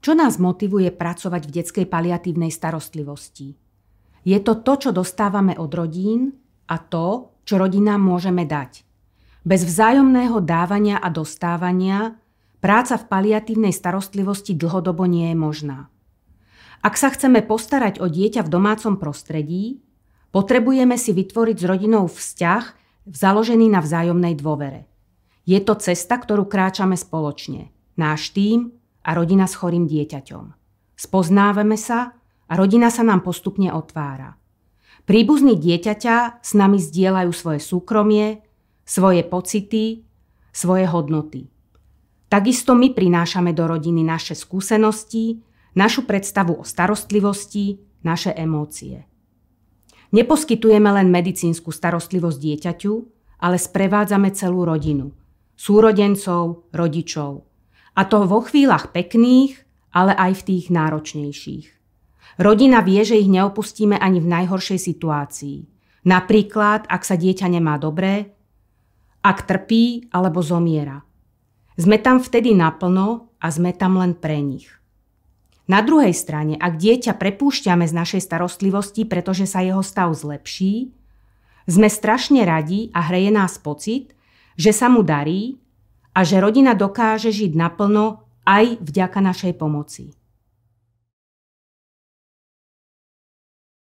Čo nás motivuje pracovať v detskej paliatívnej starostlivosti? Je to to, čo dostávame od rodín a to, čo rodinám môžeme dať. Bez vzájomného dávania a dostávania práca v paliatívnej starostlivosti dlhodobo nie je možná. Ak sa chceme postarať o dieťa v domácom prostredí, potrebujeme si vytvoriť s rodinou vzťah založený na vzájomnej dôvere. Je to cesta, ktorú kráčame spoločne. Náš tým, a rodina s chorým dieťaťom. Spoznávame sa a rodina sa nám postupne otvára. Príbuzní dieťaťa s nami zdieľajú svoje súkromie, svoje pocity, svoje hodnoty. Takisto my prinášame do rodiny naše skúsenosti, našu predstavu o starostlivosti, naše emócie. Neposkytujeme len medicínsku starostlivosť dieťaťu, ale sprevádzame celú rodinu. Súrodencov, rodičov, a to vo chvíľach pekných, ale aj v tých náročnejších. Rodina vie, že ich neopustíme ani v najhoršej situácii. Napríklad, ak sa dieťa nemá dobré, ak trpí alebo zomiera. Sme tam vtedy naplno a sme tam len pre nich. Na druhej strane, ak dieťa prepúšťame z našej starostlivosti, pretože sa jeho stav zlepší, sme strašne radi a hreje nás pocit, že sa mu darí a že rodina dokáže žiť naplno aj vďaka našej pomoci.